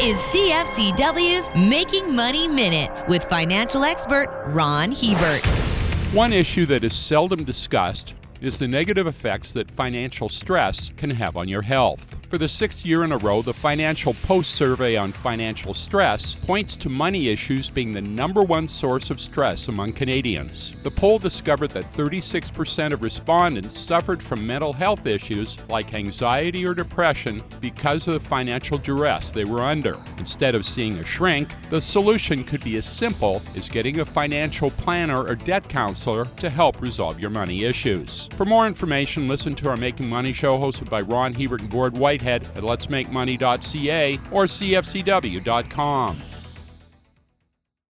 is CFCW's Making Money Minute with financial expert Ron Hebert. One issue that is seldom discussed is the negative effects that financial stress can have on your health. For the sixth year in a row, the Financial Post survey on financial stress points to money issues being the number one source of stress among Canadians. The poll discovered that 36% of respondents suffered from mental health issues like anxiety or depression because of the financial duress they were under. Instead of seeing a shrink, the solution could be as simple as getting a financial planner or debt counselor to help resolve your money issues. For more information, listen to our Making Money show hosted by Ron Hebert and Gord Whitehead at letsmakemoney.ca or cfcw.com.